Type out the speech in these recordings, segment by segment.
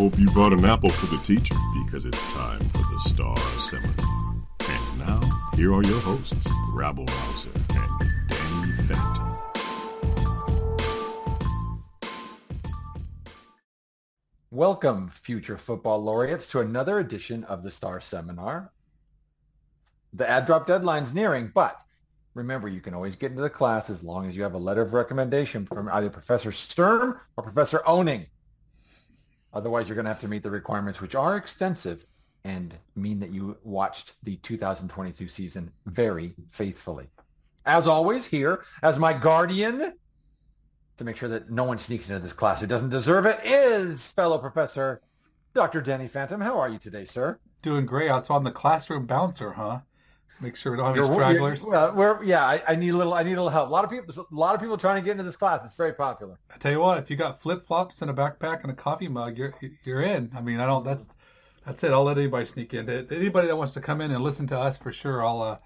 Hope you brought an apple for the teacher because it's time for the Star Seminar. And now, here are your hosts, Rabble Rouser and Danny Phantom. Welcome, future football laureates, to another edition of the Star Seminar. The ad drop deadline's nearing, but remember, you can always get into the class as long as you have a letter of recommendation from either Professor Sturm or Professor Owning. Otherwise, you're going to have to meet the requirements, which are extensive and mean that you watched the 2022 season very faithfully. As always, here as my guardian to make sure that no one sneaks into this class who doesn't deserve it is fellow professor Dr. Danny Phantom. How are you today, sir? Doing great. So I'm the classroom bouncer, huh? Make sure we don't have any stragglers. Well, we're, yeah, I, I need a little. I need a little help. A lot of people. A lot of people trying to get into this class. It's very popular. I tell you what, if you got flip flops and a backpack and a coffee mug, you're you're in. I mean, I don't. That's that's it. I'll let anybody sneak in. Anybody that wants to come in and listen to us for sure, I'll uh,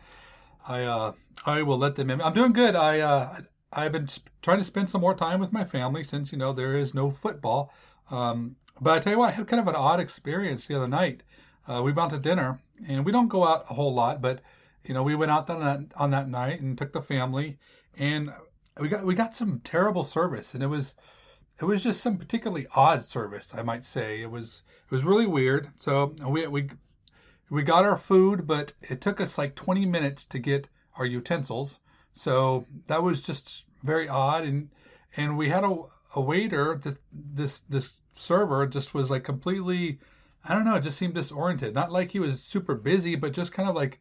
I uh, I will let them in. I'm doing good. I uh, I've been trying to spend some more time with my family since you know there is no football. Um, but I tell you what, I had kind of an odd experience the other night. Uh, we went to dinner, and we don't go out a whole lot, but you know, we went out on that on that night and took the family, and we got we got some terrible service, and it was it was just some particularly odd service, I might say. It was it was really weird. So we we we got our food, but it took us like 20 minutes to get our utensils. So that was just very odd, and and we had a a waiter. This this this server just was like completely. I don't know. It just seemed disoriented. Not like he was super busy, but just kind of like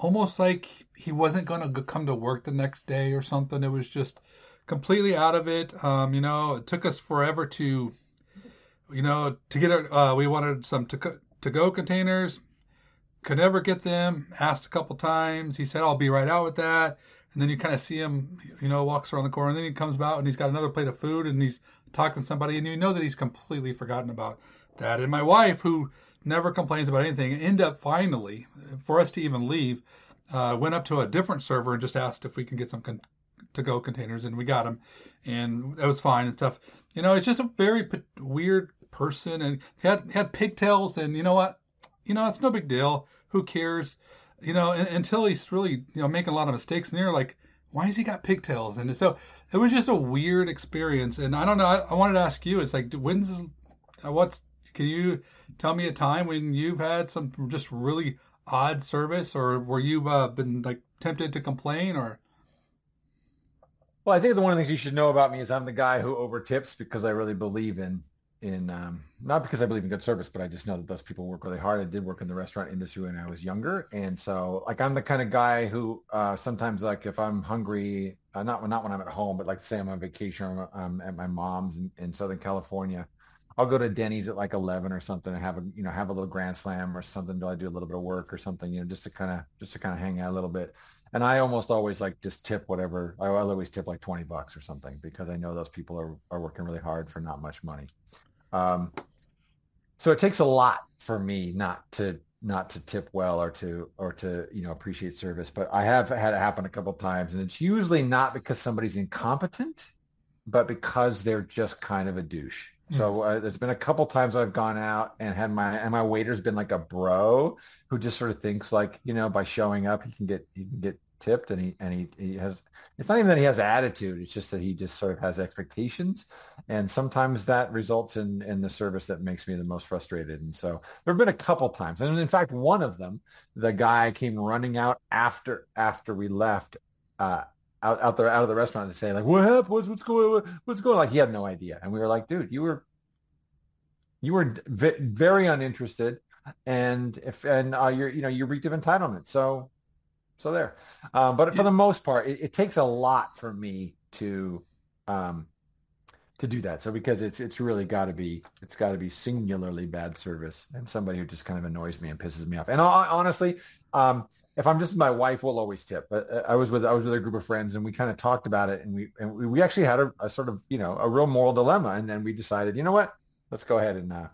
almost like he wasn't going to come to work the next day or something. It was just completely out of it. Um, you know, it took us forever to, you know, to get our, uh, we wanted some to, to go containers, could never get them, asked a couple times. He said, I'll be right out with that. And then you kind of see him, you know, walks around the corner and then he comes out and he's got another plate of food and he's talking to somebody and you know that he's completely forgotten about that. And my wife, who never complains about anything, end up finally, for us to even leave, uh, went up to a different server and just asked if we can get some con- to go containers, and we got them, and that was fine and stuff. You know, it's just a very p- weird person, and had had pigtails, and you know what? You know, it's no big deal. Who cares? You know, and, until he's really you know making a lot of mistakes, and they're like, why has he got pigtails? And so it was just a weird experience, and I don't know. I, I wanted to ask you, it's like, when's uh, what's can you tell me a time when you've had some just really odd service, or where you've uh, been like tempted to complain, or Well, I think the one of the things you should know about me is I'm the guy who over tips because I really believe in in um, not because I believe in good service, but I just know that those people work really hard. I did work in the restaurant industry when I was younger, and so like I'm the kind of guy who uh, sometimes like if I'm hungry, uh, not not when I'm at home, but like say I'm on vacation or I'm at my mom's in, in Southern California, I'll go to Denny's at like 11 or something and have a you know have a little grand slam or something. Do I do a little bit of work or something? You know, just to kind of just to kind of hang out a little bit. And I almost always like just tip whatever. I always tip like 20 bucks or something because I know those people are, are working really hard for not much money. Um, So it takes a lot for me not to not to tip well or to or to you know appreciate service but i have had it happen a couple times and it's usually not because somebody's incompetent but because they're just kind of a douche. So uh, there's been a couple times i've gone out and had my and my waiter's been like a bro who just sort of thinks like you know by showing up he can get he can get tipped and he and he, he has it's not even that he has attitude it's just that he just sort of has expectations. And sometimes that results in in the service that makes me the most frustrated. And so there have been a couple times. And in fact one of them the guy came running out after after we left uh out, out there out of the restaurant to say like what happened what's, what's going what's going on like he had no idea and we were like dude you were you were v- very uninterested and if and uh, you're you know you reeked of entitlement so so there. Um, but for the most part, it, it, takes a lot for me to um, to do that. So because it's it's really got to be it's got to be singularly bad service and somebody who just kind of annoys me and pisses me off. And honestly, um, if I'm just my wife, will always tip. But uh, I was with I was with a group of friends and we kind of talked about it and we and we actually had a, a, sort of you know a real moral dilemma and then we decided you know what let's go ahead and uh,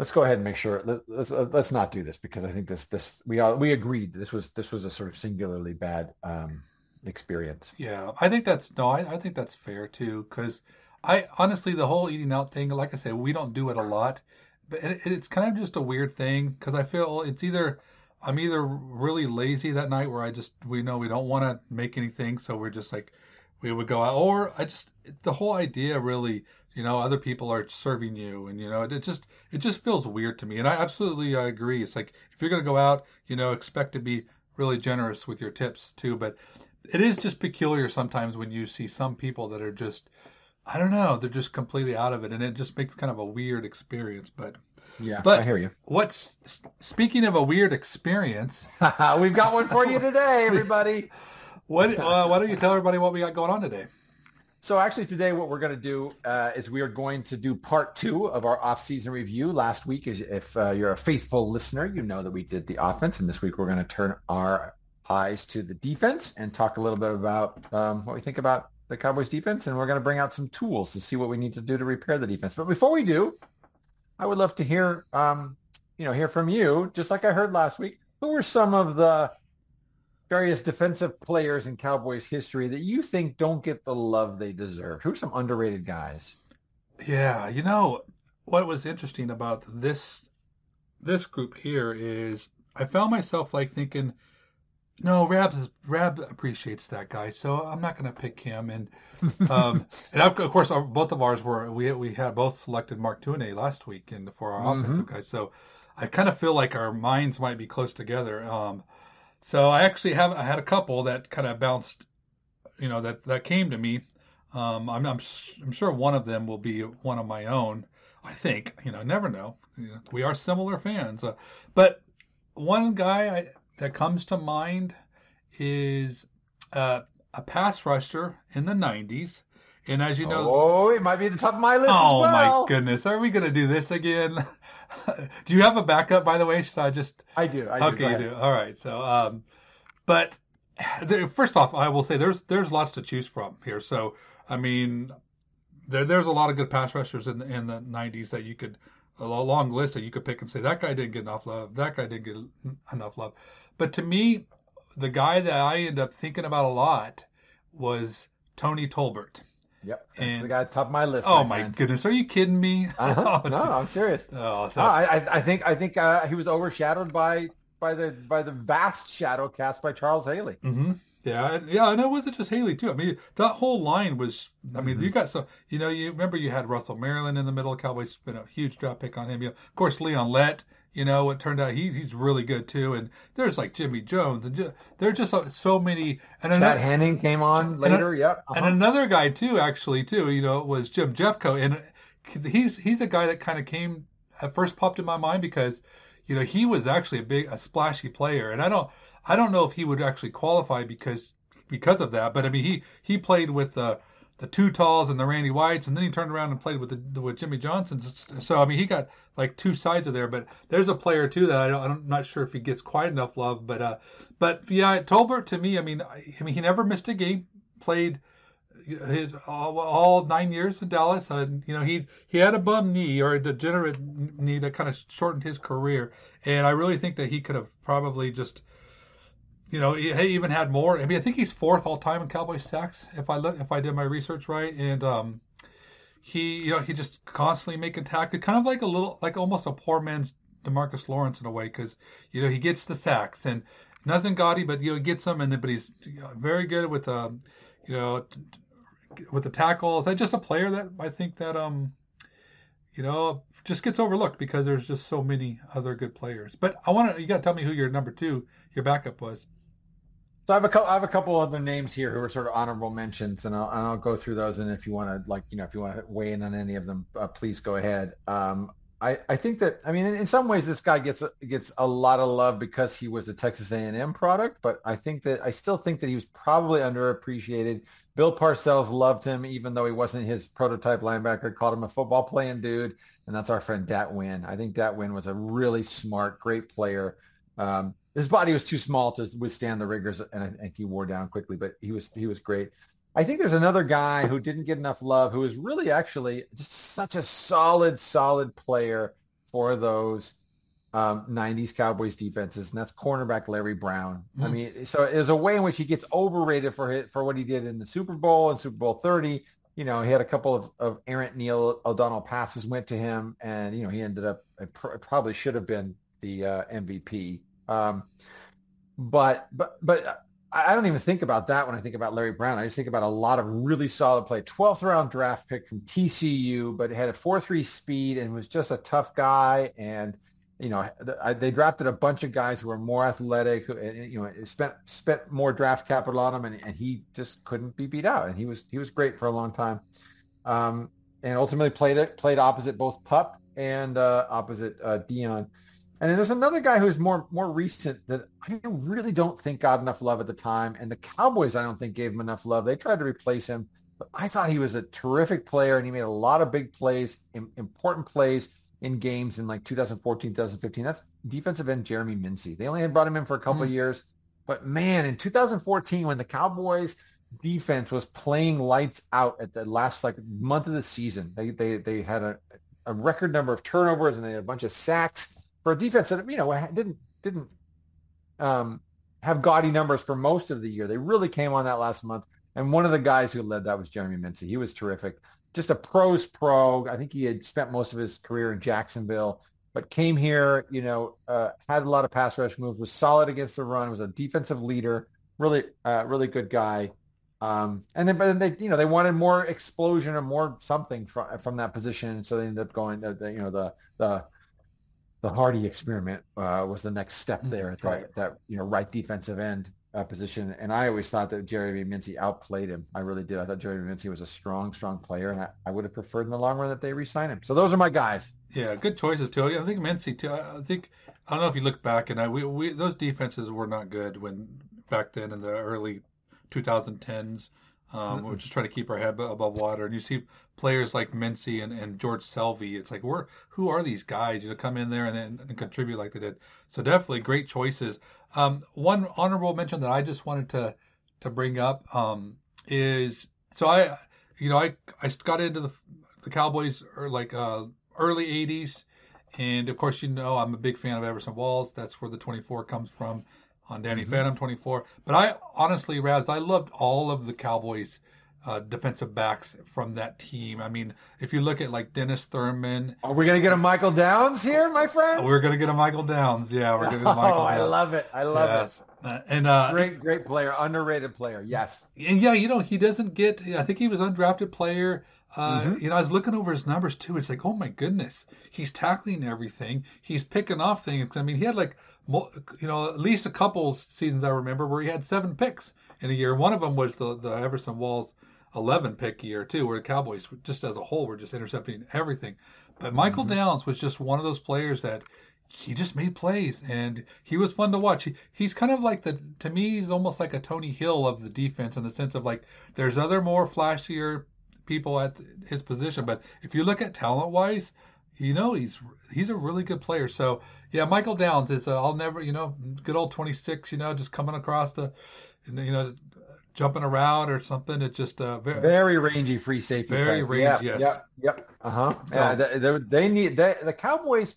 let's go ahead and make sure let's uh, let's not do this because I think this this we all we agreed this was this was a sort of singularly bad um, experience. Yeah, I think that's no, I, I think that's fair too because I honestly the whole eating out thing, like I said, we don't do it a lot, but it, it's kind of just a weird thing because I feel it's either I'm either really lazy that night where I just we know we don't want to make anything, so we're just like we would go out, or I just the whole idea really you know other people are serving you and you know it, just it just feels weird to me. And i absolutely I agree. It's like if you're to go out you know expect to be really generous with your tips too but it is just peculiar sometimes when you see some people that are just i don't know they're just completely out of it and it just makes kind of a weird experience but yeah but i hear you what's speaking of a weird experience we've got one for you today everybody what uh, why don't you tell everybody what we got going on today so actually today what we're going to do uh, is we are going to do part two of our off-season review. Last week, is if uh, you're a faithful listener, you know that we did the offense. And this week we're going to turn our eyes to the defense and talk a little bit about um, what we think about the Cowboys defense. And we're going to bring out some tools to see what we need to do to repair the defense. But before we do, I would love to hear, um, you know, hear from you, just like I heard last week. Who were some of the various defensive players in Cowboys history that you think don't get the love they deserve? Who are some underrated guys? Yeah, you know what was interesting about this this group here is I found myself like thinking, no, Rabs Rab appreciates that guy, so I'm not going to pick him. And um, and of course, our, both of ours were we we had both selected Mark Tuinei last week and for our mm-hmm. offensive guys, so I kind of feel like our minds might be close together. Um, so I actually have I had a couple that kind of bounced, you know, that that came to me. Um, I'm, I'm I'm sure one of them will be one of my own. I think you know, never know. You know, we are similar fans, uh, but one guy I, that comes to mind is uh, a pass rusher in the '90s. And as you know, oh, it might be at the top of my list. Oh well. my goodness, are we going to do this again? do you have a backup, by the way? Should I just? I do. I okay, do. you do. All right. So, um, but there, first off, I will say there's there's lots to choose from here. So, I mean, there there's a lot of good pass rushers in the in the 90s that you could a long list that you could pick and say that guy didn't get enough love, that guy didn't get enough love. But to me, the guy that I end up thinking about a lot was Tony Tolbert. Yep, that's and, the guy at the top of my list. Oh my, my goodness, are you kidding me? Uh-huh. oh, no, I'm serious. Oh, so... no, I, I think I think uh, he was overshadowed by by the by the vast shadow cast by Charles Haley. Mm-hmm. Yeah, yeah, and it wasn't just Haley too. I mean, that whole line was. I mean, mm-hmm. you got so you know you remember you had Russell Maryland in the middle. Cowboys been a huge draft pick on him. You know, of course, Leon Lett you know, it turned out he, he's really good too. And there's like Jimmie Jones, and ju- there's just so, many. And Chad another, Henne came on later. And, yep. Uh-huh. And another guy too, actually too. You know, was Jim Jeffcoat, and he's he's a guy that kind of came at first popped in my mind because, you know, he was actually a big a splashy player, and I don't I don't know if he would actually qualify because because of that. But I mean, he he played with. Uh, the Too Talls and the Randy Whites, and then he turned around and played with the with Jimmy Johnson. So I mean, he got like two sides of there. But there's a player too that I am not sure if he gets quite enough love. But uh, but yeah, Tolbert to me, I mean, I, I mean, he never missed a game. Played, his all, all nine years in Dallas. And you know, he he had a bum knee or a degenerate knee that kind of shortened his career. And I really think that he could have probably just, you know, he even had more. I mean, I think he's fourth all time in Cowboy sacks if I look, if I did my research right. And um, he you know he just constantly making tackles, kind of like a little like almost a poor man's DeMarcus Lawrence in a way because you know he gets the sacks and nothing gaudy, but you know he gets them, and but he's very good with um, you know with the tackles. That's just a player that I think that um, you know, just gets overlooked because there's just so many other good players. But I want to you got to tell me who your number two, your backup was. So I have a couple, I have a couple other names here who are sort of honorable mentions, and I'll, and I'll go through those. And if you want to, like, you know, if you want to weigh in on any of them, uh, please go ahead. Um, I, I think that I mean in some ways this guy gets gets a lot of love because he was a Texas A&M product, but I think that I still think that he was probably underappreciated. Bill Parcells loved him even though he wasn't his prototype linebacker. Called him a football playing dude, and that's our friend Dat Nguyen. I think Dat Nguyen was a really smart, great player. Um, his body was too small to withstand the rigors, and I think he wore down quickly. But he was he was great. I think there's another guy who didn't get enough love, who is really actually just such a solid, solid player for those um, 90s Cowboys defenses, and that's cornerback Larry Brown. Mm. I mean, so there's a way in which he gets overrated for his, for what he did in the Super Bowl and Super Bowl 30. You know, he had a couple of, of errant Neil O'Donnell passes went to him, and, you know, he ended up, probably should have been the uh, MVP. Um, but, but, but I don't even think about that when I think about Larry Brown. I just think about a lot of really solid play. 12th round draft pick from TCU, but had a 4-3 speed and was just a tough guy. And, you know, they drafted a bunch of guys who were more athletic, who, you know, spent spent more draft capital on him, and, and he just couldn't be beat out. And he was he was great for a long time. Um, and ultimately played it played opposite both Pup and uh, opposite uh, Deion. And then there's another guy who's more more recent that I really don't think got enough love at the time. And the Cowboys, I don't think gave him enough love. They tried to replace him, but I thought he was a terrific player and he made a lot of big plays, important plays in games in like 2014, 2015. That's defensive end Jeremy Mincey. They only had brought him in for a couple mm. of years, but man, in 2014 when the Cowboys defense was playing lights out at the last like month of the season, they they they had a, a record number of turnovers and they had a bunch of sacks for a defense that you know didn't didn't um, have gaudy numbers for most of the year. They really came on that last month. And one of the guys who led that was Jeremy Mincey. He was terrific. Just a pro's pro. I think he had spent most of his career in Jacksonville, but came here, you know, uh, had a lot of pass rush moves, was solid against the run, was a defensive leader, really, uh, really good guy. Um, and then, but then they, you know, they wanted more explosion or more something from from that position, so they ended up going, the, the you know, the the the Hardy experiment uh, was the next step mm, there at that, right. that you know right defensive end uh, position. And I always thought that Jeremy Mincey outplayed him. I really did. I thought Jeremy Mincey was a strong, strong player, and I, I would have preferred in the long run that they re-sign him. So those are my guys. Yeah, good choices too. I think Mincey too. I think I don't know if you look back, and I we, we those defenses were not good when back then in the early 2010s. Um. We're just trying to keep our head above water, and you see players like Mincey and, and George Selvie. It's like, we're, who are these guys? You know, come in there and, and, and contribute like they did. So definitely great choices. Um, one honorable mention that I just wanted to to bring up um, is so I, you know, I I got into the the Cowboys or er, like uh, early '80s, and of course, you know, I'm a big fan of Everson Walls. That's where the 24 comes from on Danny mm-hmm. Phantom 24. But I honestly, Raz, I loved all of the Cowboys uh, defensive backs from that team. I mean, if you look at like Dennis Thurman, are we going to get a Michael Downs here, my friend? We're going to get a Michael Downs. Yeah, we're going to get a Michael. Oh, Downs. I love it. I love yes. it. Uh, and uh, great, great player, underrated player. Yes. And yeah, you know, he doesn't get. I think he was undrafted player. Uh, mm-hmm. You know, I was looking over his numbers too. It's like, oh my goodness, he's tackling everything. He's picking off things. I mean, he had like, you know, at least a couple seasons I remember where he had seven picks in a year. One of them was the the Everson Walls 11 pick year too, where the Cowboys just as a whole were just intercepting everything. But Michael mm-hmm. Downs was just one of those players that he just made plays and he was fun to watch. He, he's kind of like the to me he's almost like a Tony Hill of the defense in the sense of like there's other more flashier people at his position, but if you look at talent wise, you know he's he's a really good player. So yeah, Michael Downs is uh, I'll never you know good old 26 you know just coming across the you know jumping around or something. It's just uh, very, very rangy free safety. Very type. rangy. Yep, yes. Yep. Yep. Uh huh. So- yeah. They, they, they need they, the Cowboys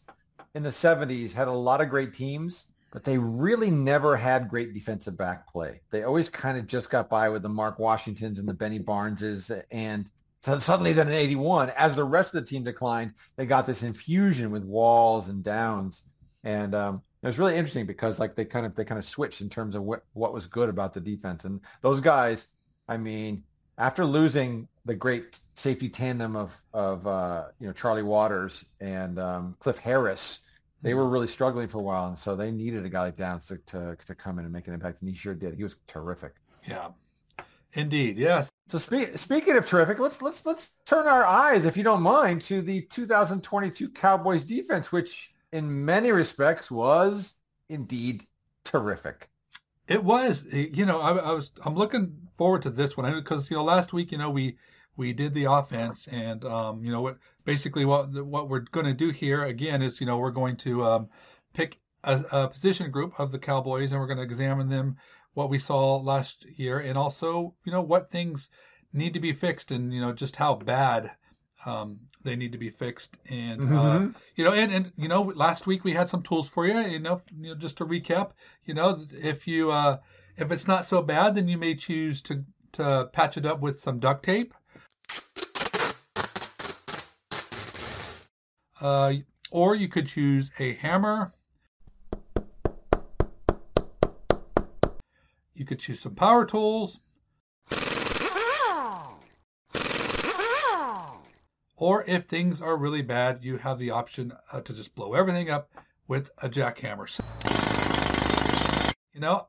in the '70s had a lot of great teams, but they really never had great defensive back play. They always kind of just got by with the Mark Washingtons and the Benny Barneses, and so suddenly then in '81, as the rest of the team declined, they got this infusion with Walls and Downs, and um, it was really interesting because like they kind of they kind of switched in terms of what what was good about the defense, and those guys. I mean, after losing the great safety tandem of of uh, you know Charlie Waters and um, Cliff Harris, they were really struggling for a while, and so they needed a guy like Downs to, to to come in and make an impact, and he sure did. He was terrific. yeah, indeed, yes. So spe- speaking of terrific, let's let's let's turn our eyes, if you don't mind, to the 2022 Cowboys defense, which in many respects was indeed terrific. It was, you know, I, I was, I'm looking forward to this one because you know last week, you know, we we did the offense, and um, you know what, basically what what we're going to do here again is, you know, we're going to um, pick a, a position group of the Cowboys, and we're going to examine them, what we saw last year, and also, you know, what things need to be fixed, and you know, just how bad um, they need to be fixed, and uh, Mhm. you know, and, and you know, last week we had some tools for you. You know, you know, just to recap, you know, if you uh, if it's not so bad, then you may choose to to patch it up with some duct tape. Uh, or you could choose a hammer. Could choose some power tools. Or if things are really bad, you have the option uh, to just blow everything up with a jackhammer. You know,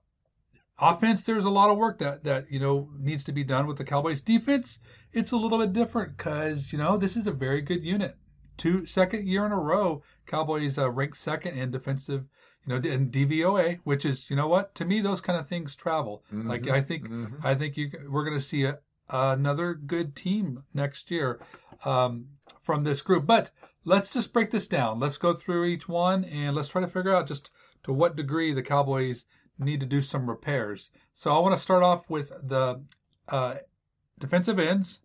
offense, there's a lot of work that, that, you know, needs to be done with the Cowboys defense. It's a little bit different because, you know, this is a very good unit. Two second year in a row, Cowboys uh, ranked second in defensive, you know, in DVOA, which is, you know what, to me, those kind of things travel. Like Mhm. I think Mhm. I think you we're going to see a, another good team next year um, from this group. But let's just break this down. Let's go through each one and let's try to figure out just to what degree the Cowboys need to do some repairs. So I want to start off with the uh, defensive ends.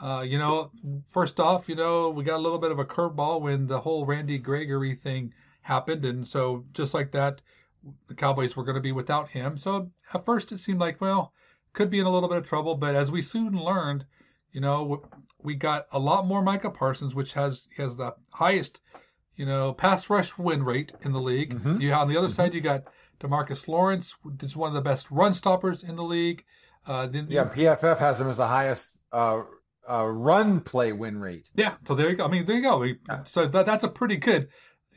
Uh, you know, first off, you know, we got a little bit of a curveball when the whole Randy Gregory thing happened. And so just like that, the Cowboys were going to be without him. So at first it seemed like, well, could be in a little bit of trouble. But as we soon learned, you know, we got a lot more Micah Parsons, which has has the highest, you know, pass rush win rate in the league. Mhm. You on the other side, you got DeMarcus Lawrence, is one of the best run stoppers in the league. Uh, then Yeah, PFF has him as the highest uh, uh, run play win rate. Yeah, so there you go. I mean, there you go. We, so that that's a pretty good,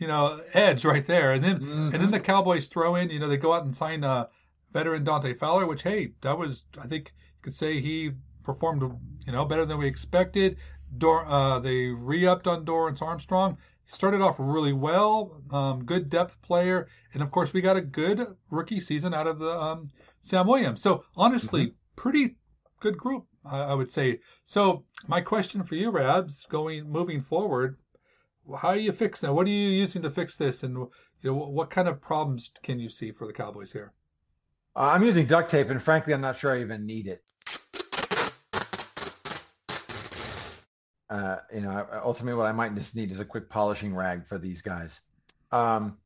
you know, edge right there. And then Mhm. and then the Cowboys throw in, you know, they go out and sign uh, veteran Dante Fowler, which hey, that was I think you could say he performed, you know, better than we expected. Dor- uh, they re-upped on Dorance Armstrong. Started off really well, um, good depth player, and of course we got a good rookie season out of the um, Sam Williams. So honestly, pretty good group, I, I would say. So my question for you, Rabs, going moving forward, how do you fix that? What are you using to fix this, and you know what, kind of problems can you see for the Cowboys here? Uh, I'm using duct tape, and frankly, I'm not sure I even need it. Uh, you know, I- ultimately, what I might just need is a quick polishing rag for these guys. Um,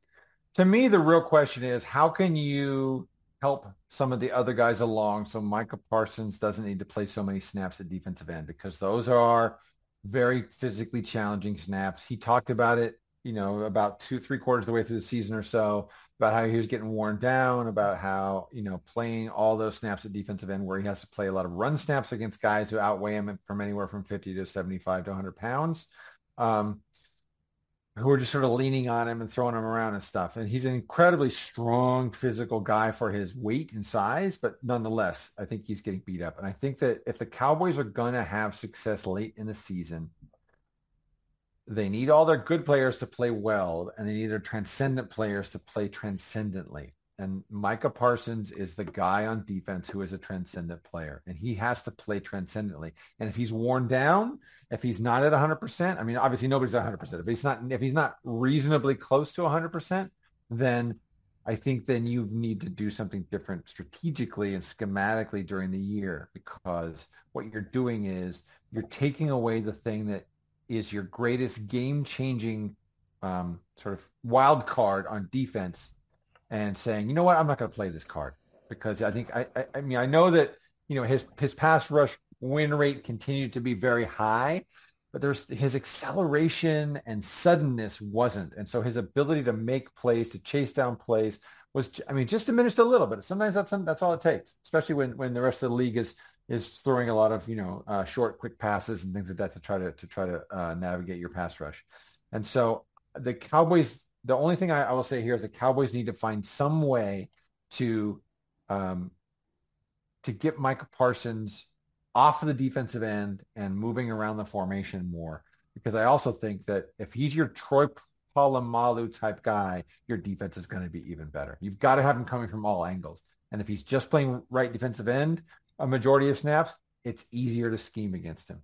to me, the real question is, how can you help some of the other guys along so Micah Parsons doesn't need to play so many snaps at defensive end because those are very physically challenging snaps. He talked about it, you know, about two, three quarters of the way through the season or so, about how he was getting worn down, about how, you know, playing all those snaps at defensive end where he has to play a lot of run snaps against guys who outweigh him from anywhere from 50 to 75 to 100 pounds. Um, who are just sort of leaning on him and throwing him around and stuff. And he's an incredibly strong physical guy for his weight and size, but nonetheless, I think he's getting beat up. And I think that if the Cowboys are going to have success late in the season, they need all their good players to play well, and they need their transcendent players to play transcendently. And Micah Parsons is the guy on defense who is a transcendent player, and he has to play transcendently. And if he's worn down, if he's not at 100%, I mean, obviously nobody's at 100%. If he's not, if he's not reasonably close to 100%, then I think then you need to do something different strategically and schematically during the year because what you're doing is you're taking away the thing that is your greatest game-changing um, sort of wild card on defense and saying, you know what, I'm not going to play this card because I think I, I, I mean I know that you know his his pass rush win rate continued to be very high, but there's his acceleration and suddenness wasn't, and so his ability to make plays, to chase down plays was I mean just diminished a little bit. Sometimes that's that's all it takes, especially when when the rest of the league is is throwing a lot of you know uh, short, quick passes and things like that to try to to try to uh, navigate your pass rush. And so the Cowboys, the only thing I, I, will say here is the Cowboys need to find some way to um, to get Micah Parsons off of the defensive end and moving around the formation more. Because I also think that if he's your Troy Polamalu type guy, your defense is going to be even better. You've got to have him coming from all angles. And if he's just playing right defensive end, a majority of snaps, it's easier to scheme against him.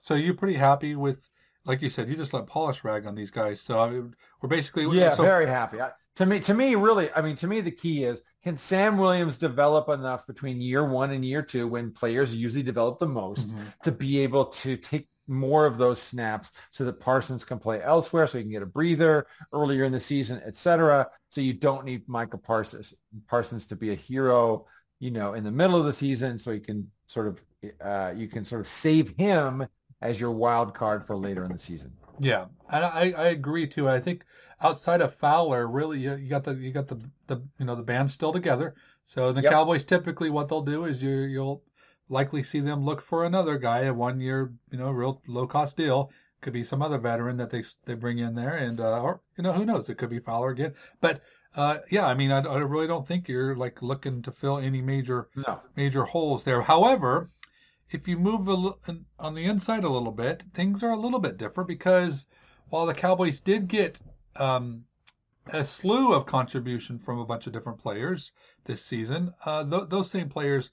So you're pretty happy with, like you said, you just let polish rag on these guys. So I mean, we're basically yeah, so, very happy. I, to me, to me, really, I mean, to me, the key is can Sam Williams develop enough between year one and year two, when players usually develop the most, mm-hmm. to be able to take more of those snaps so that Parsons can play elsewhere, so he can get a breather earlier in the season, etc. So you don't need Micah Parsons Parsons to be a hero you know, in the middle of the season, so you can sort of uh, you can sort of save him as your wild card for later in the season. Yeah, and I, I agree too. I think outside of Fowler, really, you, you got the you got the the you know the band still together. So the yep. Cowboys typically what they'll do is you you'll likely see them look for another guy, a one year you know real low cost deal. Could be some other veteran that they they bring in there, and uh, or you know who knows, it could be Fowler again. But uh, yeah, I mean, I, I, really don't think you're like looking to fill any major no. major holes there. However, if you move a, on the inside a little bit, things are a little bit different because while the Cowboys did get um, a slew of contribution from a bunch of different players this season, uh, th- those same players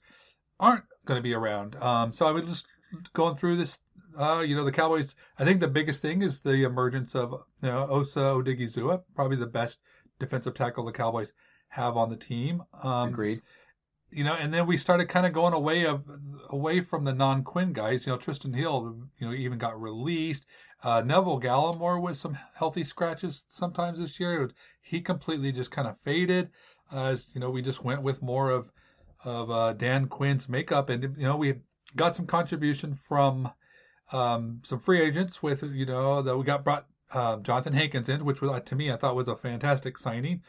aren't going to be around. Um, so I would just going through this. Uh, you know, the Cowboys. I think the biggest thing is the emergence of you know Osa Odighizuwa, probably the best defensive tackle the Cowboys have on the team. Um, Agreed. You know, and then we started kind of going away of away from the non Quinn guys. You know, Trysten Hill, you know, even got released. Uh, Neville Gallimore with some healthy scratches sometimes this year. He completely just kind of faded. As you know, we just went with more of of uh, Dan Quinn's makeup, and you know, we got some contribution from um, some free agents with you know that we got brought uh, Johnathan Hankins in, which was uh, to me I thought was a fantastic signing.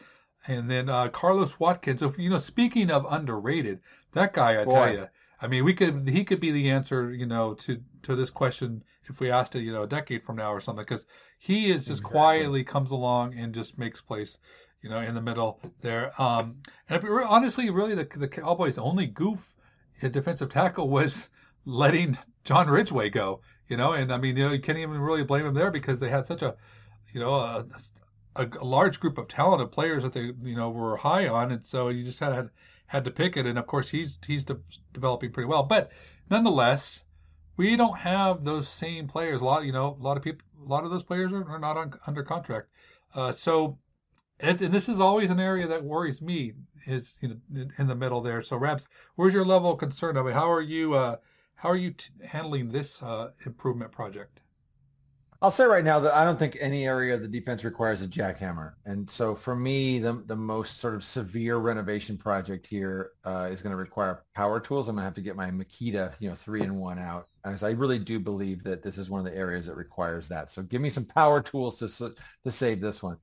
And then uh, Carlos Watkins. So you know, speaking of underrated, that guy I Boy. tell you, I mean, we could he could be the answer, you know, to to this question if we asked it, you know, a decade from now or something, because he is just exactly. quietly comes along and just makes place, you know, in the middle there. Um, and if, honestly, really, the the Cowboys' only goof at defensive tackle was letting John Ridgeway go you know, and I mean, you know, you can't even really blame them there because they had such a, you know, a, a, a large group of talented players that they, you know, were high on, and so you just had had to pick it. And of course, he's he's de- developing pretty well, but nonetheless, we don't have those same players. A lot, you know, a lot of people, a lot of those players are, are not on, under contract. Uh, so, and, and, this is always an area that worries me is you know in, in the middle there. So, Rabs, where's your level of concern? I mean, how are you? Uh, how are you t- handling this uh, improvement project? I'll say right now that I don't think any area of the defense requires a jackhammer. And so for me, the, the most sort of severe renovation project here uh, is going to require power tools. I'm going to have to get my Makita, you know, three and one out. As I really do believe that this is one of the areas that requires that. So give me some power tools to, to save this one.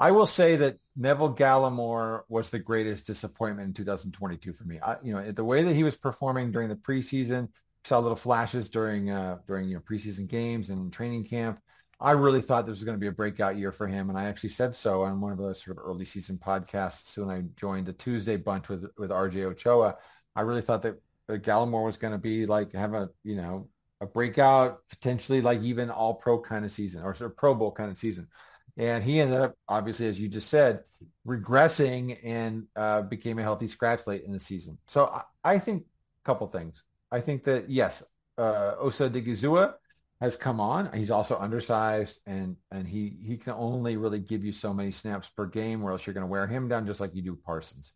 I will say that Neville Gallimore was the greatest disappointment in 2022 for me. I, you know, the way that he was performing during the preseason, saw little flashes during uh, during you know preseason games and training camp. I really thought this was going to be a breakout year for him, and I actually said so on one of those sort of early season podcasts when I joined the Tuesday bunch with with RJ Ochoa. I really thought that Gallimore was going to be like have a you know a breakout, potentially like even all pro kind of season or sort of Pro Bowl kind of season. And he ended up, obviously, as you just said, regressing and uh, became a healthy scratch late in the season. So I, I think a couple things. I think that, yes, uh, Osa Odighizuwa has come on. He's also undersized, and and he he can only really give you so many snaps per game, or else you're going to wear him down just like you do Parsons.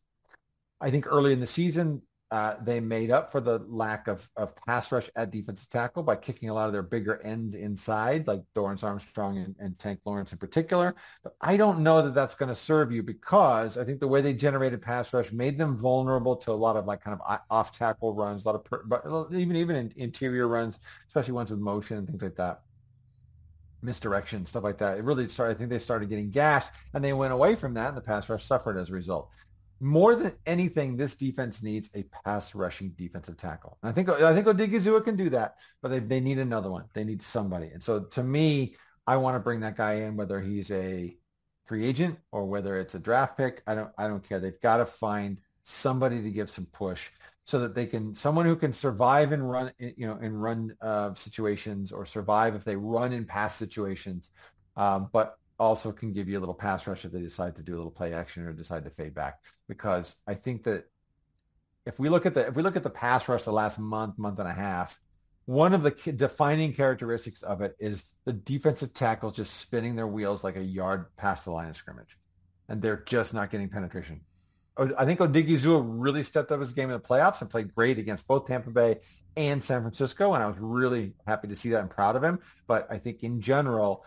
I think early in the season, uh, they made up for the lack of, of pass rush at defensive tackle by kicking a lot of their bigger ends inside, like Dorance Armstrong and, and Tank Lawrence in particular. But I don't know that that's going to serve you because I think the way they generated pass rush made them vulnerable to a lot of like kind of off tackle runs, a lot of per, but even even in interior runs, especially ones with motion and things like that misdirection, stuff like that. It really started, I think they started getting gashed and they went away from that and the pass rush suffered as a result more than anything, this defense needs a pass rushing defensive tackle. And I think I think Odighizuwa can do that, but they, they need another one. They need somebody. And so to me, I want to bring that guy in, whether he's a free agent or whether it's a draft pick. I don't I don't care. They've got to find somebody to give some push so that they can someone who can survive and run you know in run uh, situations or survive if they run in pass situations, um, but also can give you a little pass rush if they decide to do a little play action or decide to fade back. Because I think that if we look at the if we look at the pass rush the last month, month and a half, one of the defining characteristics of it is the defensive tackles just spinning their wheels like a yard past the line of scrimmage, and they're just not getting penetration. I think Odighizuwa really stepped up his game in the playoffs and played great against both Tampa Bay and San Francisco, and I was really happy to see that and proud of him. But I think in general,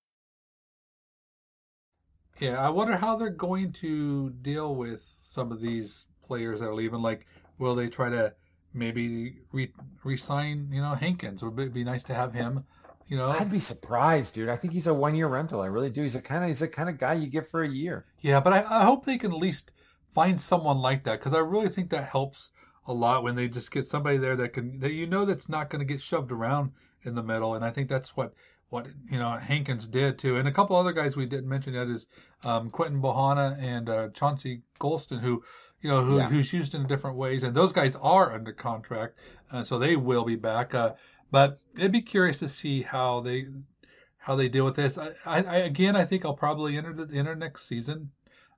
Yeah, I wonder how they're going to deal with some of these players that are leaving. Like, will they try to maybe re- resign, you know, Hankins? Would it be nice to have him? You know, I'd be surprised, dude. I think he's a one-year rental. I really do. He's a kind of he's the kind of guy you get for a year. Yeah, but I, I hope they can at least find someone like that because I really think that helps a lot when they just get somebody there that can that you know that's not going to get shoved around in the middle. And I think that's what what you know Hankins did too, and a couple other guys we didn't mention yet is um, Quinton Bohanna and uh, Chauncey Golston, who you know who, yeah. who's used in different ways, and those guys are under contract, uh, so they will be back. Uh, but it'd be curious to see how they how they deal with this. I, I, I again, I think I'll probably enter the enter next season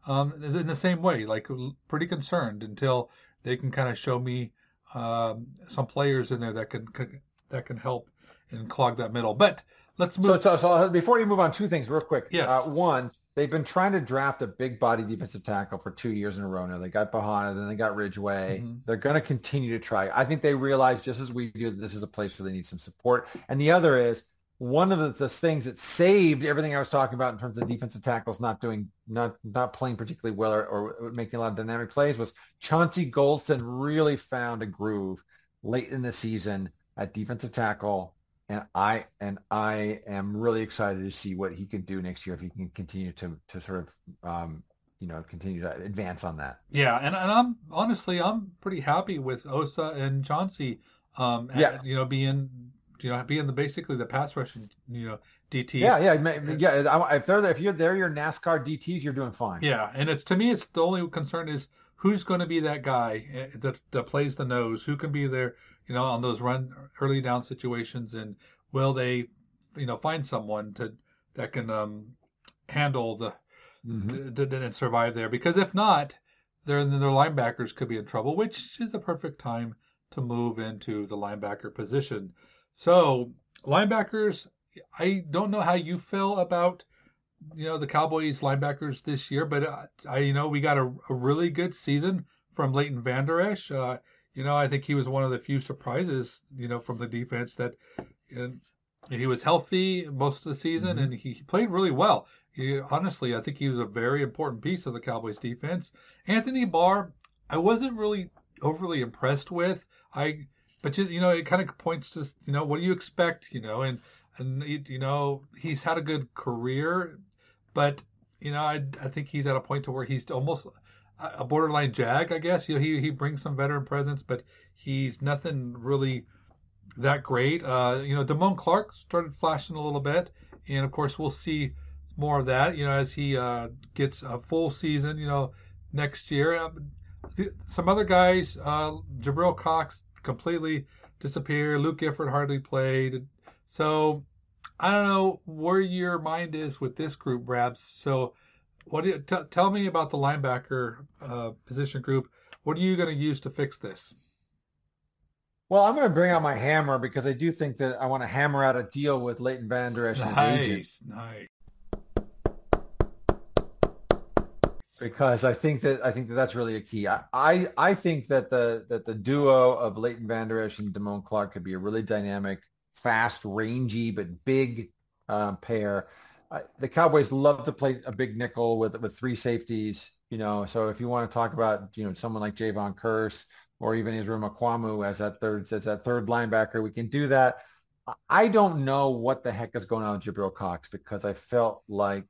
um, in the same way, like pretty concerned until they can kind of show me um, some players in there that can, can that can help and clog that middle. But Let's move. So, so, so before you move on, two things real quick. Yes. Uh, one, they've been trying to draft a big body defensive tackle for two years in a row now. They got Bohanna, then they got Ridgeway. Mm-hmm. They're going to continue to try. I think they realize just as we do that this is a place where they need some support. And the other is one of the, the, things that saved everything I was talking about in terms of defensive tackles not doing not not playing particularly well or, or making a lot of dynamic plays was Chauncey Golston really found a groove late in the season at defensive tackle and I and I am really excited to see what he can do next year if he can continue to to sort of um, you know continue to advance on that. Yeah, and, and I'm honestly I'm pretty happy with Osa and Chauncey. Um, yeah, you know being you know being the basically the pass rushing you know DT. Yeah, yeah, yeah. If they're if you're they're your NASCAR DTS, you're doing fine. Yeah, and it's to me it's the only concern is who's going to be that guy eh, that that plays the nose, who can be there you know, on those run early down situations, and will they, you know, find someone to that can um, handle the, mm-hmm. and survive there? Because if not, then their linebackers could be in trouble, which is a perfect time to move into the linebacker position. So linebackers, I don't know how you feel about you know the Cowboys linebackers this year, but uh, I you know we got a, a really good season from Leighton Vander Esch. Uh, you know I think he was one of the few surprises you know from the defense that and he was healthy most of the season Mhm. and he, he played really well. He, honestly, I think he was a very important piece of the Cowboys defense. Anthony Barr, I wasn't really overly impressed with. I but you, you know it kind of points to you know what do you expect you know and and you you know he's had a good career but you know I, I think he's at a point to where he's almost a borderline jag I guess. You know he he brings some veteran presence but he's nothing really that great. Uh you know Damone Clark started flashing a little bit and of course we'll see more of that you know as he uh gets a full season you know next year. Um, th- some other guys uh Jabril Cox completely disappeared. Luke Gifford hardly played. So I don't know where your mind is with this group, Rabs. So, what do you t- tell me about the linebacker uh, position group? What are you going to use to fix this? Well, I'm going to bring out my hammer because I do think that I want to hammer out a deal with Leighton Vander Esch and his nice. because I think that I think that that's really a key. I I, I think that the that the duo of Leighton Vander Esch and Damone Clark could be a really dynamic, fast, rangy but big um, pair. The Cowboys love to play a big nickel with with three safeties. You know, so if you want to talk about you know someone like Jayron Kearse or even Israel Mukuamu as that third as that third linebacker, we can do that. I- I don't know what the heck is going on with Jabril Cox because I felt like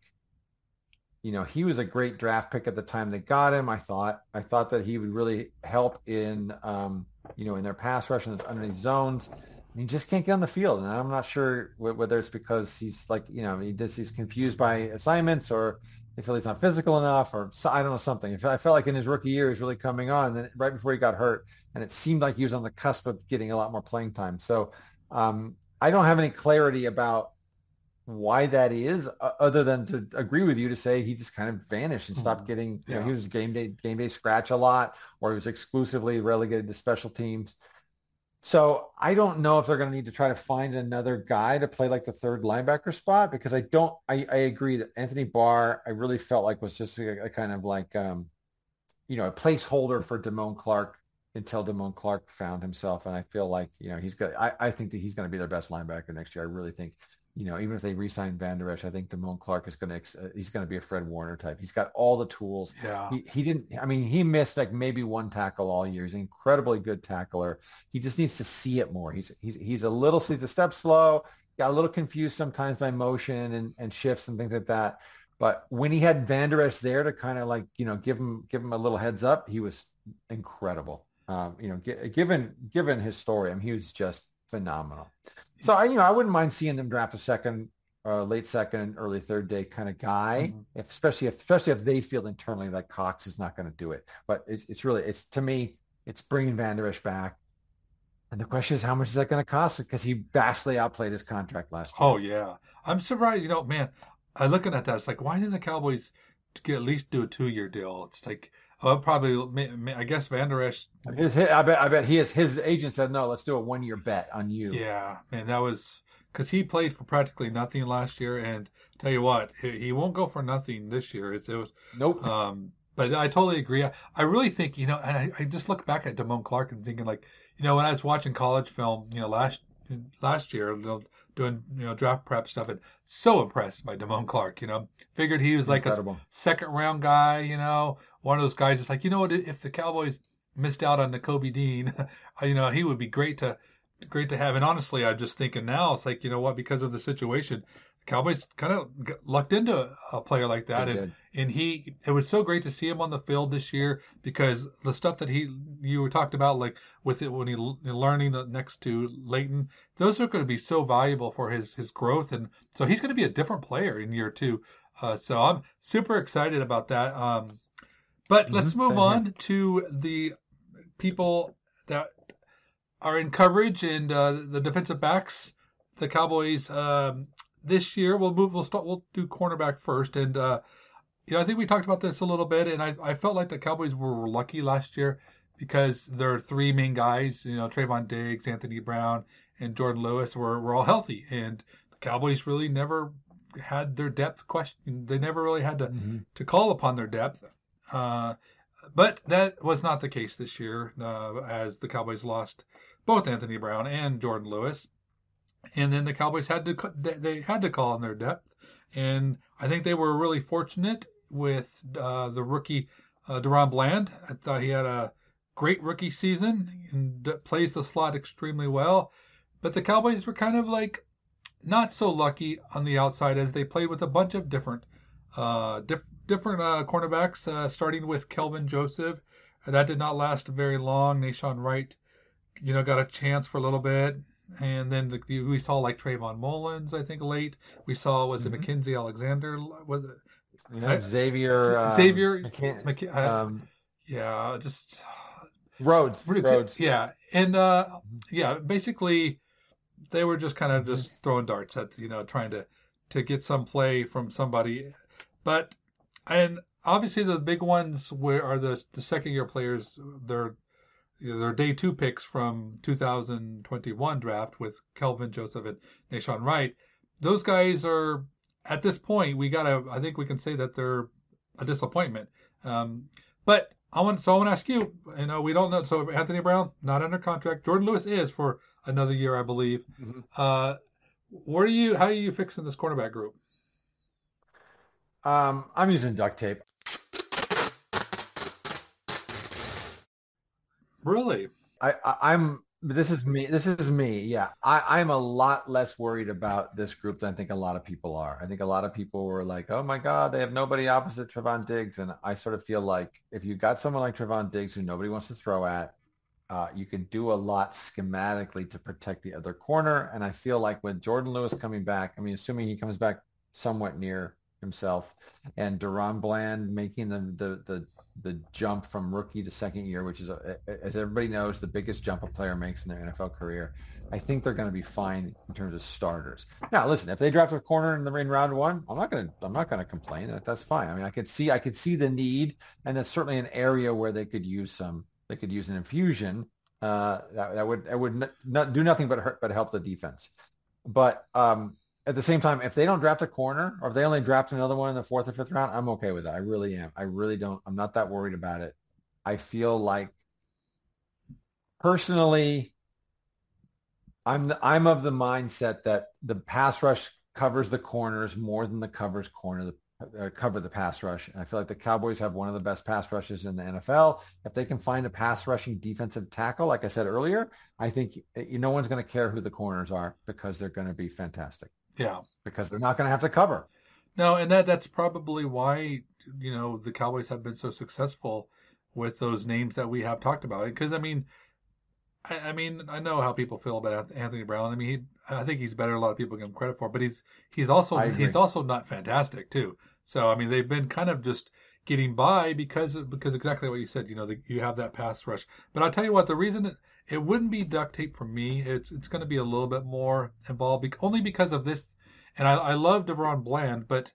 you know, he was a great draft pick at the time they got him. I thought, I thought that he would really help in, um, you know, in their pass rush and underneath zones. He just can't get on the field, and I'm not sure wh- whether it's because he's like, you know, he just he's confused by assignments, or they feel he's not physical enough, or I don't know something. I felt like in his rookie year, he was really coming on, and right before he got hurt, and it seemed like he was on the cusp of getting a lot more playing time. So um, I don't have any clarity about why that is, uh, other than to agree with you to say he just kind of vanished and stopped getting. You know, he was game day game day scratch a lot, or he was exclusively relegated to special teams. So I don't know if they're going to need to try to find another guy to play like the third linebacker spot because I don't. I, I agree that Anthony Barr I really felt like was just a, a kind of like um, you know a placeholder for Damone Clark until Damone Clark found himself, and I feel like you know he's got. I, I think that he's going to be their best linebacker next year. I really think you know, even if they re-sign Vander Esch, I think Damone Clark is going to, uh, he's going to be a Fred Warner type. He's got all the tools. Yeah. He, he didn't, I mean, he missed like maybe one tackle all year. He's an incredibly good tackler. He just needs to see it more. He's, he's, he's a little, he's a step slow, got a little confused sometimes by motion and, and shifts and things like that. But when he had Vander Esch there to kind of like, you know, give him, give him a little heads up, he was incredible. Um, you know, gi- given, given his story, I mean, he was just phenomenal. So I, you know, I wouldn't mind seeing them draft a second, uh, late second, early third day kind of guy, Mhm. if, especially if, especially if they feel internally that Cox is not going to do it. But it's, it's really, it's to me, it's bringing Vander Esch back. And the question is, how much is that going to cost? Because he vastly outplayed his contract last year. Oh yeah, I'm surprised. You know, man, I looking at that, it's like, why didn't the Cowboys get, at least do a two-year deal? It's like, oh, probably. I guess Vander Esch. His, his, I bet, I bet he is, his agent said, no, let's do a one year bet on you. Yeah, and that was because he played for practically nothing last year, and tell you what, he, he won't go for nothing this year. It's, it was, Nope. um, but I totally agree. I, I really think you know, and I, I just look back at Damone Clark and thinking like, you know, when I was watching college film, you know, last last year, you know, doing you know draft prep stuff, and so impressed by Damone Clark. You know, figured he was like a second round guy. You know, one of those guys. It's like you know what, if the Cowboys missed out on Nakobe Dean, you know, he would be great to great to have. And honestly, I'm just thinking now, it's like you know what, because of the situation, the Cowboys kind of lucked into a player like that, They and did. And he it was so great to see him on the field this year because the stuff that he you were talked about like with it when he learning next to Leighton those are going to be so valuable for his his growth. And so he's going to be a different player in year two. Uh, so I'm super excited about that. Um but let's Mhm, move on to the people that are in coverage and uh, the defensive backs the Cowboys. Um, this year we'll move we'll start we'll do cornerback first. And uh you know, I think we talked about this a little bit, and I, I felt like the Cowboys were lucky last year because their three main guys, you know, Trevon Diggs, Anthony Brown, and Jourdan Lewis were, were all healthy, and the Cowboys really never had their depth question. They never really had to Mm-hmm. to call upon their depth. Uh, but that was not the case this year, uh, as the Cowboys lost both Anthony Brown and Jourdan Lewis, and then the Cowboys had to they, they had to call on their depth, and I think they were really fortunate with uh, the rookie uh, DaRon Bland. I thought he had a great rookie season and d- plays the slot extremely well, but the Cowboys were kind of like not so lucky on the outside as they played with a bunch of different uh, diff- different uh, cornerbacks, uh, starting with Kelvin Joseph. That did not last very long. Nahshon Wright, you know, got a chance for a little bit. And then the, the, we saw like Trayvon Mullen, I think, late. We saw, was it Mhm. Mackenzie Alexander? Was it You know, I- Xavier. um, Xavier? McCann- uh, um, yeah, just Rhodes. Rhodes. Yeah, and uh, yeah, basically, they were just kind of just throwing darts at you know trying to to get some play from somebody, but and obviously the big ones were are the the second year players. They're they're day two picks from 2021 draft with Kelvin Joseph and Nahshon Wright. Those guys are at this point we gotta. I think we can say that they're a disappointment. Um, but I want so I want to ask you. You know, we don't know. So Anthony Brown not under contract. Jourdan Lewis is for another year, I believe. Mhm. Uh, where are you? How are you fixing this cornerback group? Um, I'm using duct tape. Really? I, I I'm this is me. This is me. Yeah, I, I'm a lot less worried about this group than I think a lot of people are. I think a lot of people were like, "Oh my God, they have nobody opposite Trevon Diggs," and I sort of feel like if you got someone like Trevon Diggs who nobody wants to throw at, uh, you can do a lot schematically to protect the other corner. And I feel like with Jourdan Lewis coming back, I mean, assuming he comes back somewhat near himself, and DaRon Bland making the the the the jump from rookie to second year, which is, a, as everybody knows, the biggest jump a player makes in their NFL career. I think they're going to be fine in terms of starters. Now, listen, if they draft a corner in the in round one, I'm not going to I'm not going to complain. That, that's fine. I mean, I could see I could see the need, and that's certainly an area where they could use some they could use an infusion uh, that, that would that would not, not do nothing but hurt but help the defense. But um, at the same time, if they don't draft a corner or if they only draft another one in the fourth or fifth round, I'm okay with that. I really am. I really don't. I'm not that worried about it. I feel like personally, I'm the, I'm of the mindset that the pass rush covers the corners more than the covers corner the uh, cover the pass rush. And I feel like the Cowboys have one of the best pass rushes in the NFL. If they can find a pass rushing defensive tackle, like I said earlier, I think you, no one's going to care who the corners are because they're going to be fantastic Yeah. because they're not going to have to cover. No, and that that's probably why you know the Cowboys have been so successful with those names that we have talked about. Because I mean, I, I mean, I know how people feel about Anthony Brown. I mean, he, I think he's better. A lot of people give him credit for, but he's he's also he's also not fantastic too. So I mean, they've been kind of just getting by because because exactly what you said. You know, the, you have that pass rush. But I'll tell you what, the reason it, wouldn't be duct tape for me. It's it's going to be a little bit more involved, only because of this. And I, I love DaRon Bland, but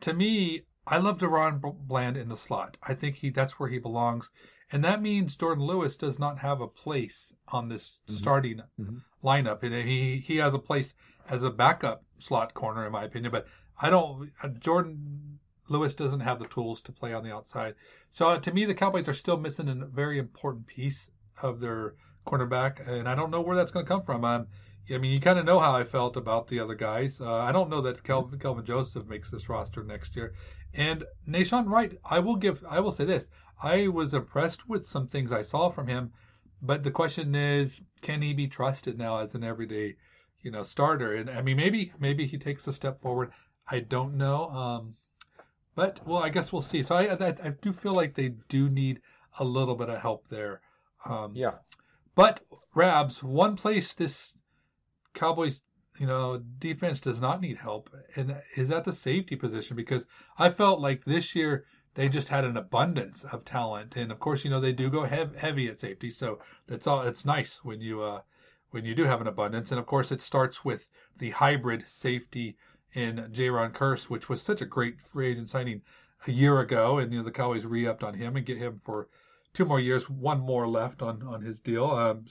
to me, I love DaRon Bland in the slot. I think he that's where he belongs, and that means Jourdan Lewis does not have a place on this Mhm. starting Mhm. lineup, and he he has a place as a backup slot corner, in my opinion. But I don't. uh, Jourdan Lewis doesn't have the tools to play on the outside. So uh, to me, the Cowboys are still missing a very important piece of their cornerback, and I don't know where that's going to come from. Um, I mean, you kind of know how I felt about the other guys. Uh, I don't know that Kelvin, Kelvin Joseph makes this roster next year. And Nahshon Wright, I will give, I will say this: I was impressed with some things I saw from him, but the question is, can he be trusted now as an everyday, you know, starter? And I mean, maybe, maybe he takes a step forward. I don't know. Um, but well, I guess we'll see. So I, I, I do feel like they do need a little bit of help there. Um, Yeah. but Rabs, one place this Cowboys, you know, defense does not need help, and is at the safety position because I felt like this year they just had an abundance of talent, and of course, you know, they do go hev- heavy at safety, so that's all. It's nice when you uh when you do have an abundance, and of course, it starts with the hybrid safety in Jayron Kearse, which was such a great free agent signing a year ago, and you know the Cowboys re-upped on him and get him for two more years, one more left on on his deal. Um,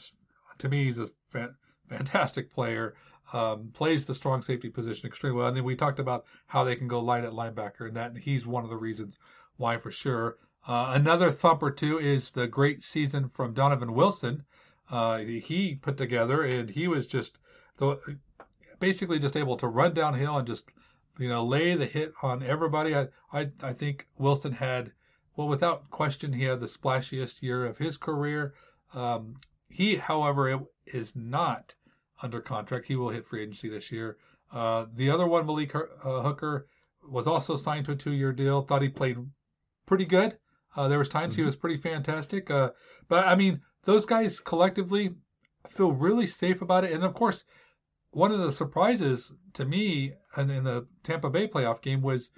to me, he's a fan, fantastic player. um, plays the strong safety position extremely well. And then we talked about how they can go light at linebacker, and that he's one of the reasons why for sure. Uh, another thumper too is the great season from Donovan Wilson. Uh, he put together, and he was just the, basically just able to run downhill and just you know lay the hit on everybody. I I, I think Wilson had well without question he had the splashiest year of his career. Um, he, however, is not under contract. He will hit free agency this year. Uh, the other one, Malik uh, Hooker, was also signed to a two-year deal. Thought he played pretty good. Uh, there was times mm-hmm. he was pretty fantastic. Uh, but I mean, those guys collectively feel really safe about it. And of course, one of the surprises to me and in the Tampa Bay playoff game was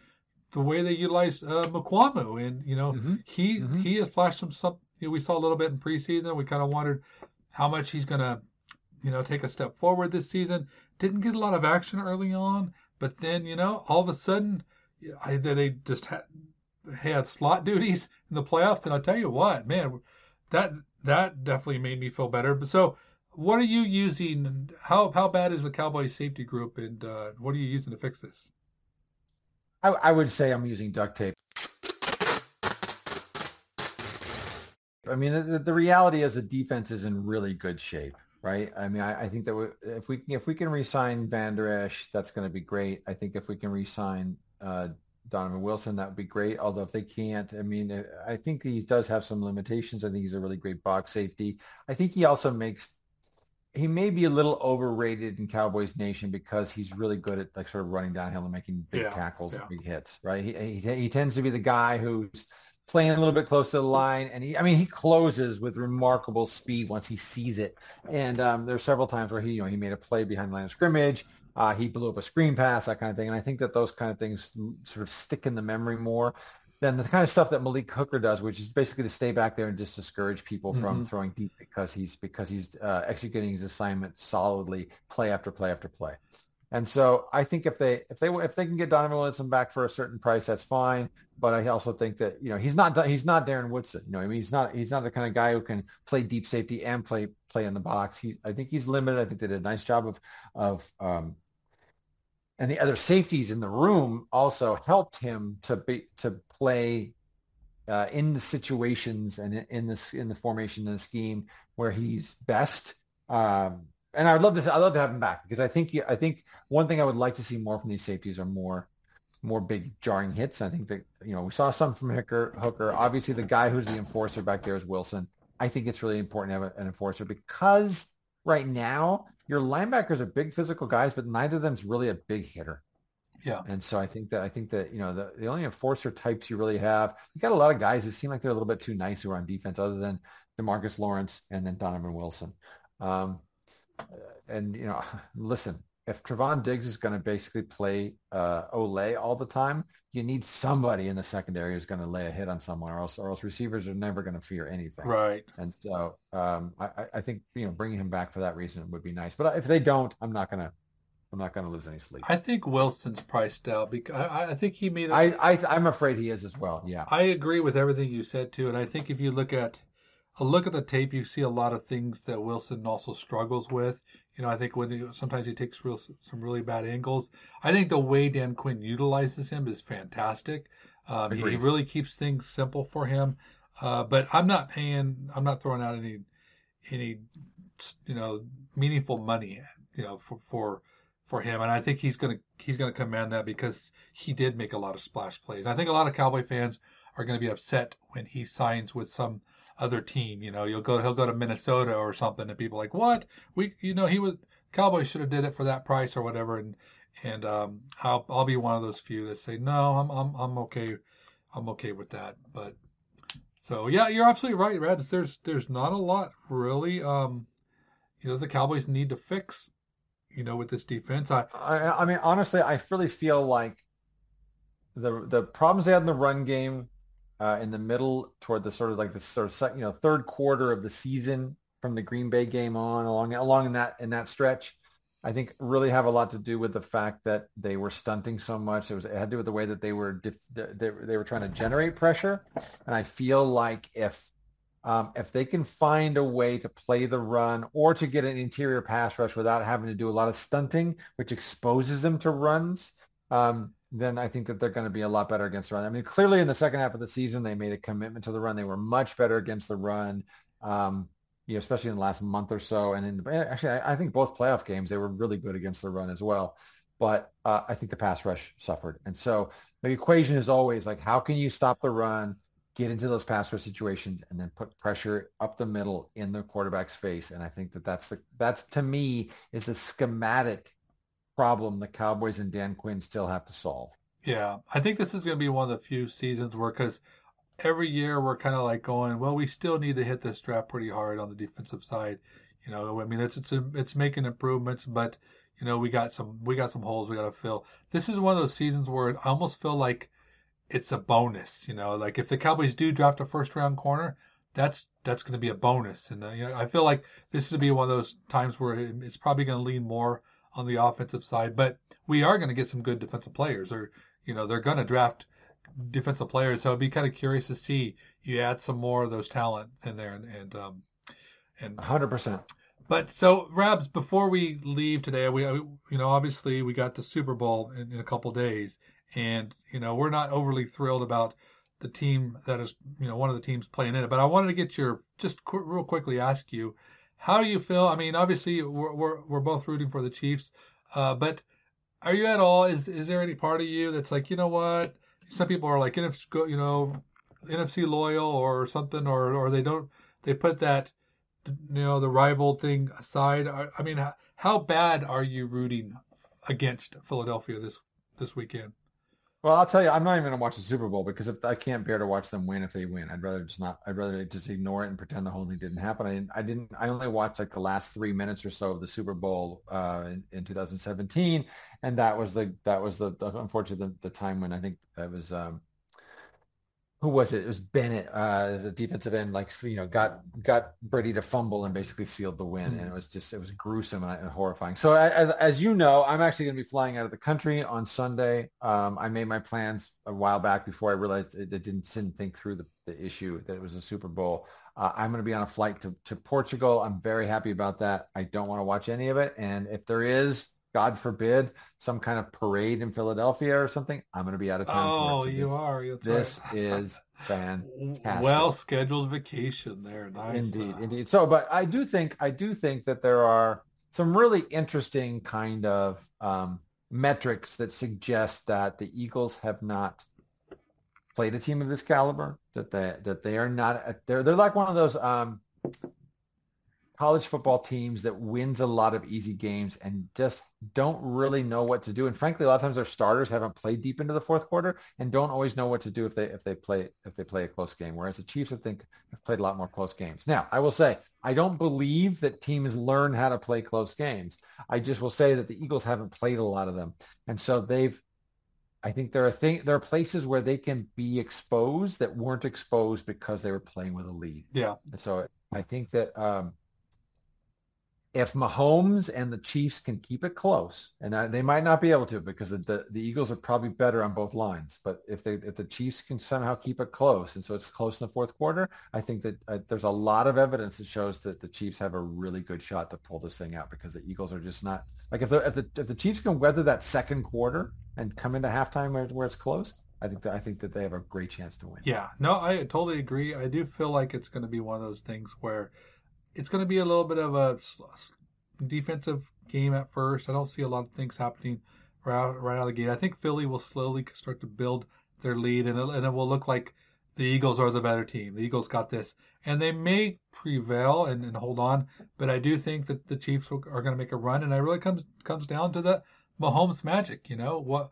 the way they utilize uh. And you know, mm-hmm. he mm-hmm. he has flashed some. some you know, we saw a little bit in preseason. We kind of wondered how much he's gonna you know, take a step forward this season. Didn't get a lot of action early on, but then, you know, all of a sudden, I, they just had, had slot duties in the playoffs. And I'll tell you what, man, that that definitely made me feel better. But so, what are you using? How how bad is the Cowboys safety group, and uh, what are you using to fix this? I, I would say I'm using duct tape. I mean, the, the reality is the defense is in really good shape right? I mean, I, I think that we, if we if we can re-sign Vander Esch, that's going to be great. I think if we can re-sign uh, Donovan Wilson, that would be great. Although if they can't, I mean, I think he does have some limitations. I think he's a really great box safety. I think he also makes he may be a little overrated in Cowboys Nation because he's really good at like sort of running downhill and making big yeah, tackles yeah. and big hits, right? He, he, he tends to be the guy who's playing a little bit close to the line. And he, I mean, he closes with remarkable speed once he sees it. And um, there's several times where he, you know, he made a play behind the line of scrimmage. Uh, he blew up a screen pass, that kind of thing. And I think that those kind of things sort of stick in the memory more than the kind of stuff that Malik Hooker does, which is basically to stay back there and just discourage people mm-hmm. from throwing deep because he's because he's uh, executing his assignment solidly, play after play after play. And so I think if they if they if they can get Donovan Wilson back for a certain price, that's fine. But I also think that you know he's not he's not Darren Woodson. You know, I mean he's not he's not the kind of guy who can play deep safety and play play in the box. He I think he's limited. I think they did a nice job of of um, and the other safeties in the room also helped him to be to play uh, in the situations and in this in the formation and the scheme where he's best. Um, and I'd love to I'd love to have him back because I think I think one thing I would like to see more from these safeties are more more big jarring hits. I think that you know we saw some from Hooker. Hooker, obviously the guy who's the enforcer back there is Wilson. I think it's really important to have an enforcer because right now your linebackers are big physical guys, but neither of them's really a big hitter. Yeah. And so I think that I think that you know the, the only enforcer types you really have, you got a lot of guys that seem like they're a little bit too nice who are on defense, other than DeMarcus Lawrence and then Donovan Wilson. Um, and you know, listen, if Trevon Diggs is going to basically play uh, Olay all the time, you need somebody in the secondary who's going to lay a hit on someone, or else, or else receivers are never going to fear anything. Right. And so I, I think you know bringing him back for that reason would be nice. But if they don't, I'm not going to. I'm not going to lose any sleep. I think Wilson's priced out because I, I think he made. A, I, I I'm afraid he is as well. Yeah. I agree with everything you said too, and I think if you look at a look at the tape, you see a lot of things that Wilson also struggles with. You know, I think when he, sometimes he takes real some really bad angles. I think the way Dan Quinn utilizes him is fantastic. Um, he, he, really keeps things simple for him. Uh, but I'm not paying. I'm not throwing out any any you know meaningful money. You know for for for him, and I think he's gonna he's gonna command that because he did make a lot of splash plays. I think a lot of Cowboy fans are going to be upset when he signs with some other team. You know, you'll go he'll go to Minnesota or something, and people like what we you know he was Cowboys should have did it for that price or whatever, and and um, I'll I'll be one of those few that say no, I'm I'm I'm okay, I'm okay with that. But so yeah, you're absolutely right, Reds. There's there's not a lot really. Um, you know, the Cowboys need to fix. You know, with this defense, I I, I mean honestly, I really feel like the the problems they had in the run game uh, in the middle toward the sort of like the sort of you know third quarter of the season from the Green Bay game on along along in that in that stretch. I think really have a lot to do with the fact that they were stunting so much. It was it had to do with the way that they were they, they were trying to generate pressure, and I feel like if Um, if they can find a way to play the run or to get an interior pass rush without having to do a lot of stunting, which exposes them to runs, um, then I think that they're going to be a lot better against the run. I mean, clearly in the second half of the season, they made a commitment to the run. They were much better against the run, um, you know, especially in the last month or so. And in actually, I, I, think both playoff games, they were really good against the run as well. But uh, I think the pass rush suffered. And so the equation is always like, how can you stop the run? get into those pass rush situations and then put pressure up the middle in the quarterback's face. And I think that that's the that's to me is the schematic problem the Cowboys and Dan Quinn still have to solve. Yeah, I think this is going to be one of the few seasons where because every year we're kind of like going, well, we still need to hit this strap pretty hard on the defensive side. You know, I mean, it's it's it's making improvements, but you know, we got some we got some holes we got to fill. This is one of those seasons where I almost feel like it's a bonus. You know, like if the Cowboys do draft a first round corner, that's that's going to be a bonus. And uh, you know, I feel like this is to be one of those times where it's probably going to lean more on the offensive side, but we are going to get some good defensive players, or you know, they're going to draft defensive players. So I'd be kind of curious to see you add some more of those talent in there, and and um, and hundred percent. But so Rabs, before we leave today, we you know obviously we got the Super Bowl in, in a couple days, and you know we're not overly thrilled about the team that is you know one of the teams playing in it. But I wanted to get your just qu- real quickly ask you, how do you feel? I mean, obviously we're we're, we're both rooting for the Chiefs, uh, but are you at all? Is is there any part of you that's like, you know what? Some people are like NFC, you know, NFC loyal or something, or or they don't they put that you know the rival thing aside. I mean, how bad are you rooting against Philadelphia this this weekend? Well, I'll tell you, I'm not even to watch the Super Bowl because if I can't bear to watch them win if they win, I'd rather just not. I'd rather just ignore it and pretend the whole thing didn't happen. I didn't. I didn't. I only watched like the last three minutes or so of the Super Bowl uh, in, in 2017, and that was the that was the, the unfortunately the, the time when I think that was um, who was it? It was Bennett, uh, the defensive end, like you know, got got Brady to fumble and basically sealed the win, mm-hmm. and it was just it was gruesome and, horrifying. So as as you know, I'm actually going to be flying out of the country on Sunday. Um, I made my plans a while back before I realized it, it didn't didn't think through the, the issue that it was a Super Bowl. Uh, I'm going to be on a flight to to Portugal. I'm very happy about that. I don't want to watch any of it, and if there is God forbid, some kind of parade in Philadelphia or something, I'm going to be out of town. Oh, for it. So you are. this is fantastic. Well scheduled vacation there. Nice. Indeed, indeed. So, but I do think I do think that there are some really interesting kind of um, metrics that suggest that the Eagles have not played a team of this caliber. That they that they are not. They're they're like one of those. Um, college football teams that wins a lot of easy games and just don't really know what to do. And frankly, a lot of times their starters haven't played deep into the fourth quarter and don't always know what to do if they if they play if they play a close game. Whereas the Chiefs, I think, have played a lot more close games. Now, I will say I don't believe that teams learn how to play close games. I just will say that the Eagles haven't played a lot of them, and so they've. I think there are thing there are places where they can be exposed that weren't exposed because they were playing with a lead. Yeah. And so I think that um, if Mahomes and the Chiefs can keep it close, and they might not be able to because the, the, the, Eagles are probably better on both lines, but if they if the Chiefs can somehow keep it close, and so it's close in the fourth quarter, I think that uh, there's a lot of evidence that shows that the Chiefs have a really good shot to pull this thing out because the Eagles are just not like if the if the, if the Chiefs can weather that second quarter and come into halftime where, where it's close, I think that I think that they have a great chance to win. Yeah, no, I totally agree. I do feel like it's going to be one of those things where it's going to be a little bit of a defensive game at first. I don't see a lot of things happening right out, right out of the gate. I think Philly will slowly start to build their lead, and it, and it will look like the Eagles are the better team. The Eagles got this, and they may prevail and, and hold on. But I do think that the Chiefs are going to make a run, and it really comes comes down to the Mahomes magic. You know what?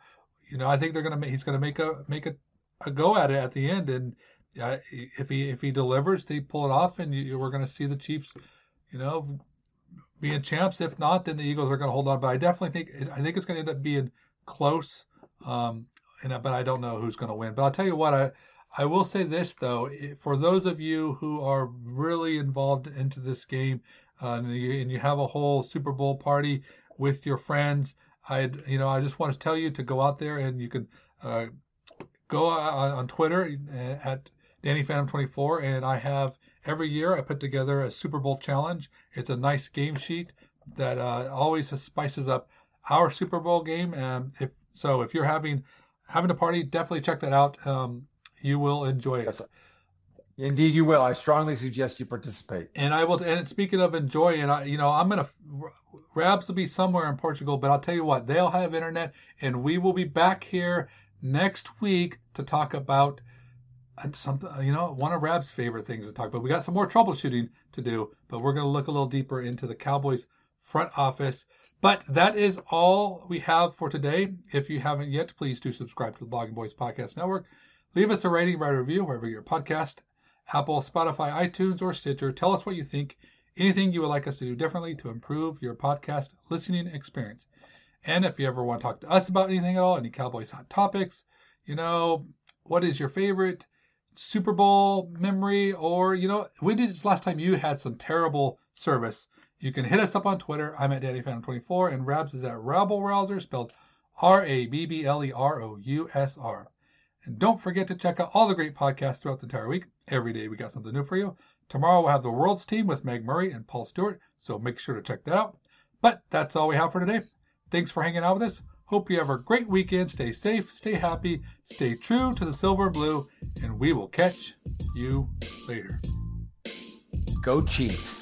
You know I think they're going to make, he's going to make a make a, a go at it at the end, and if he if he delivers, they pull it off, and you, we're going to see the Chiefs, you know, being champs. If not, then the Eagles are going to hold on. But I definitely think I think it's going to end up being close. Um, and but I don't know who's going to win. But I'll tell you what I. I will say this though, for those of you who are really involved into this game, uh, and, you, and you have a whole Super Bowl party with your friends, I, you know, I just want to tell you to go out there and you can uh, go on, on Twitter at Danny Phantom 24, and I have every year I put together a Super Bowl challenge. It's a nice game sheet that uh, always spices up our Super Bowl game. And if so, if you're having having a party, definitely check that out. Um, you will enjoy it. Yes, Indeed, you will. I strongly suggest you participate. And I will. And speaking of enjoy, and I, you know, I'm gonna. Rabs will be somewhere in Portugal, but I'll tell you what, they'll have internet, and we will be back here next week to talk about something. Uh, you know, one of Rab's favorite things to talk about. We got some more troubleshooting to do, but we're gonna look a little deeper into the Cowboys front office. But that is all we have for today. If you haven't yet, please do subscribe to the Blogging Boys Podcast Network. Leave us a rating, write a review wherever your podcast Apple, Spotify, iTunes, or Stitcher. Tell us what you think. Anything you would like us to do differently to improve your podcast listening experience. And if you ever want to talk to us about anything at all, any Cowboys hot topics, you know, what is your favorite Super Bowl memory? Or, you know, when did last time you had some terrible service? You can hit us up on Twitter. I'm at DannyPhantom24, and Rabs is at Rabblerousr, spelled R A B B L E R O U S R. And don't forget to check out all the great podcasts throughout the entire week. Every day we got something new for you. Tomorrow we'll have the World's Team with Meg Murray and Paul Stewart, so make sure to check that out. But that's all we have for today. Thanks for hanging out with us. Hope you have a great weekend. Stay safe, stay happy, stay true to the silver blue, and we will catch you later. Go Chiefs.